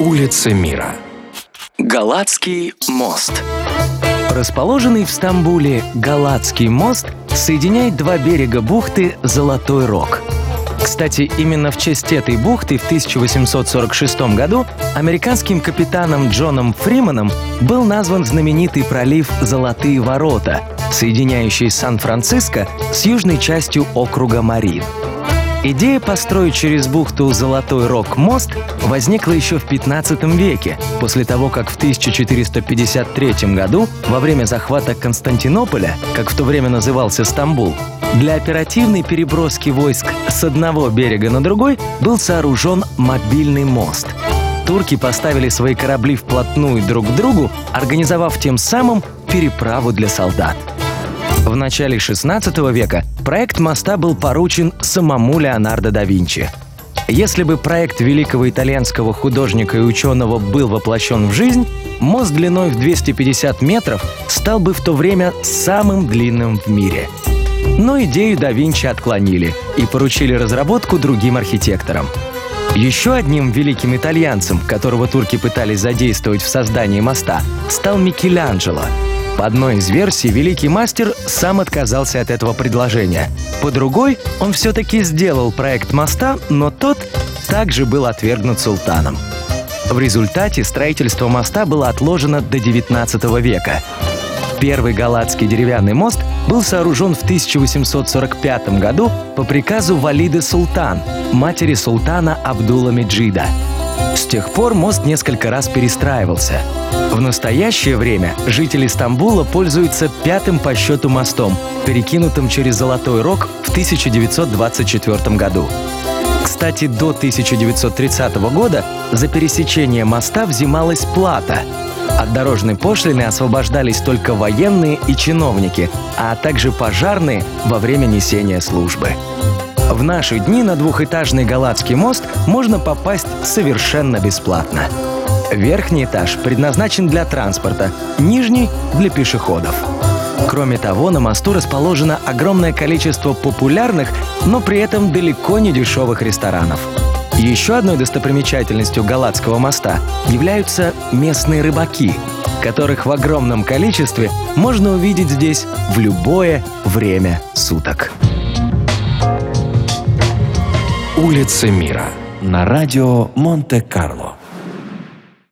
Улицы мира. Галатский мост. Расположенный в Стамбуле Галатский мост соединяет два берега бухты Золотой Рог. Кстати, именно в честь этой бухты в 1846 году американским капитаном Джоном Фриманом был назван знаменитый пролив Золотые ворота, соединяющий Сан-Франциско с южной частью округа Марин. Идея построить через бухту Золотой Рог мост возникла еще в 15 веке, после того, как в 1453 году, во время захвата Константинополя, как в то время назывался Стамбул, для оперативной переброски войск с одного берега на другой был сооружен мобильный мост. Турки поставили свои корабли вплотную друг к другу, организовав тем самым переправу для солдат. В начале XVI века проект моста был поручен самому Леонардо да Винчи. Если бы проект великого итальянского художника и ученого был воплощен в жизнь, мост длиной в 250 метров стал бы в то время самым длинным в мире. Но идею да Винчи отклонили и поручили разработку другим архитекторам. Еще одним великим итальянцем, которого турки пытались задействовать в создании моста, стал Микеланджело – по одной из версий, великий мастер сам отказался от этого предложения. По другой, он все-таки сделал проект моста, но тот также был отвергнут султаном. В результате строительство моста было отложено до 19 века. Первый галатский деревянный мост был сооружен в 1845 году по приказу Валиды Султан, матери султана Абдула Меджида. С тех пор мост несколько раз перестраивался. В настоящее время жители Стамбула пользуются пятым по счету мостом, перекинутым через Золотой Рог в 1924 году. Кстати, до 1930 года за пересечение моста взималась плата. От дорожной пошлины освобождались только военные и чиновники, а также пожарные во время несения службы. В наши дни на двухэтажный Галатский мост можно попасть совершенно бесплатно. Верхний этаж предназначен для транспорта, нижний — для пешеходов. Кроме того, на мосту расположено огромное количество популярных, но при этом далеко не дешевых ресторанов. Еще одной достопримечательностью Галатского моста являются местные рыбаки, которых в огромном количестве можно увидеть здесь в любое время суток. Улицы мира на радио Монте-Карло.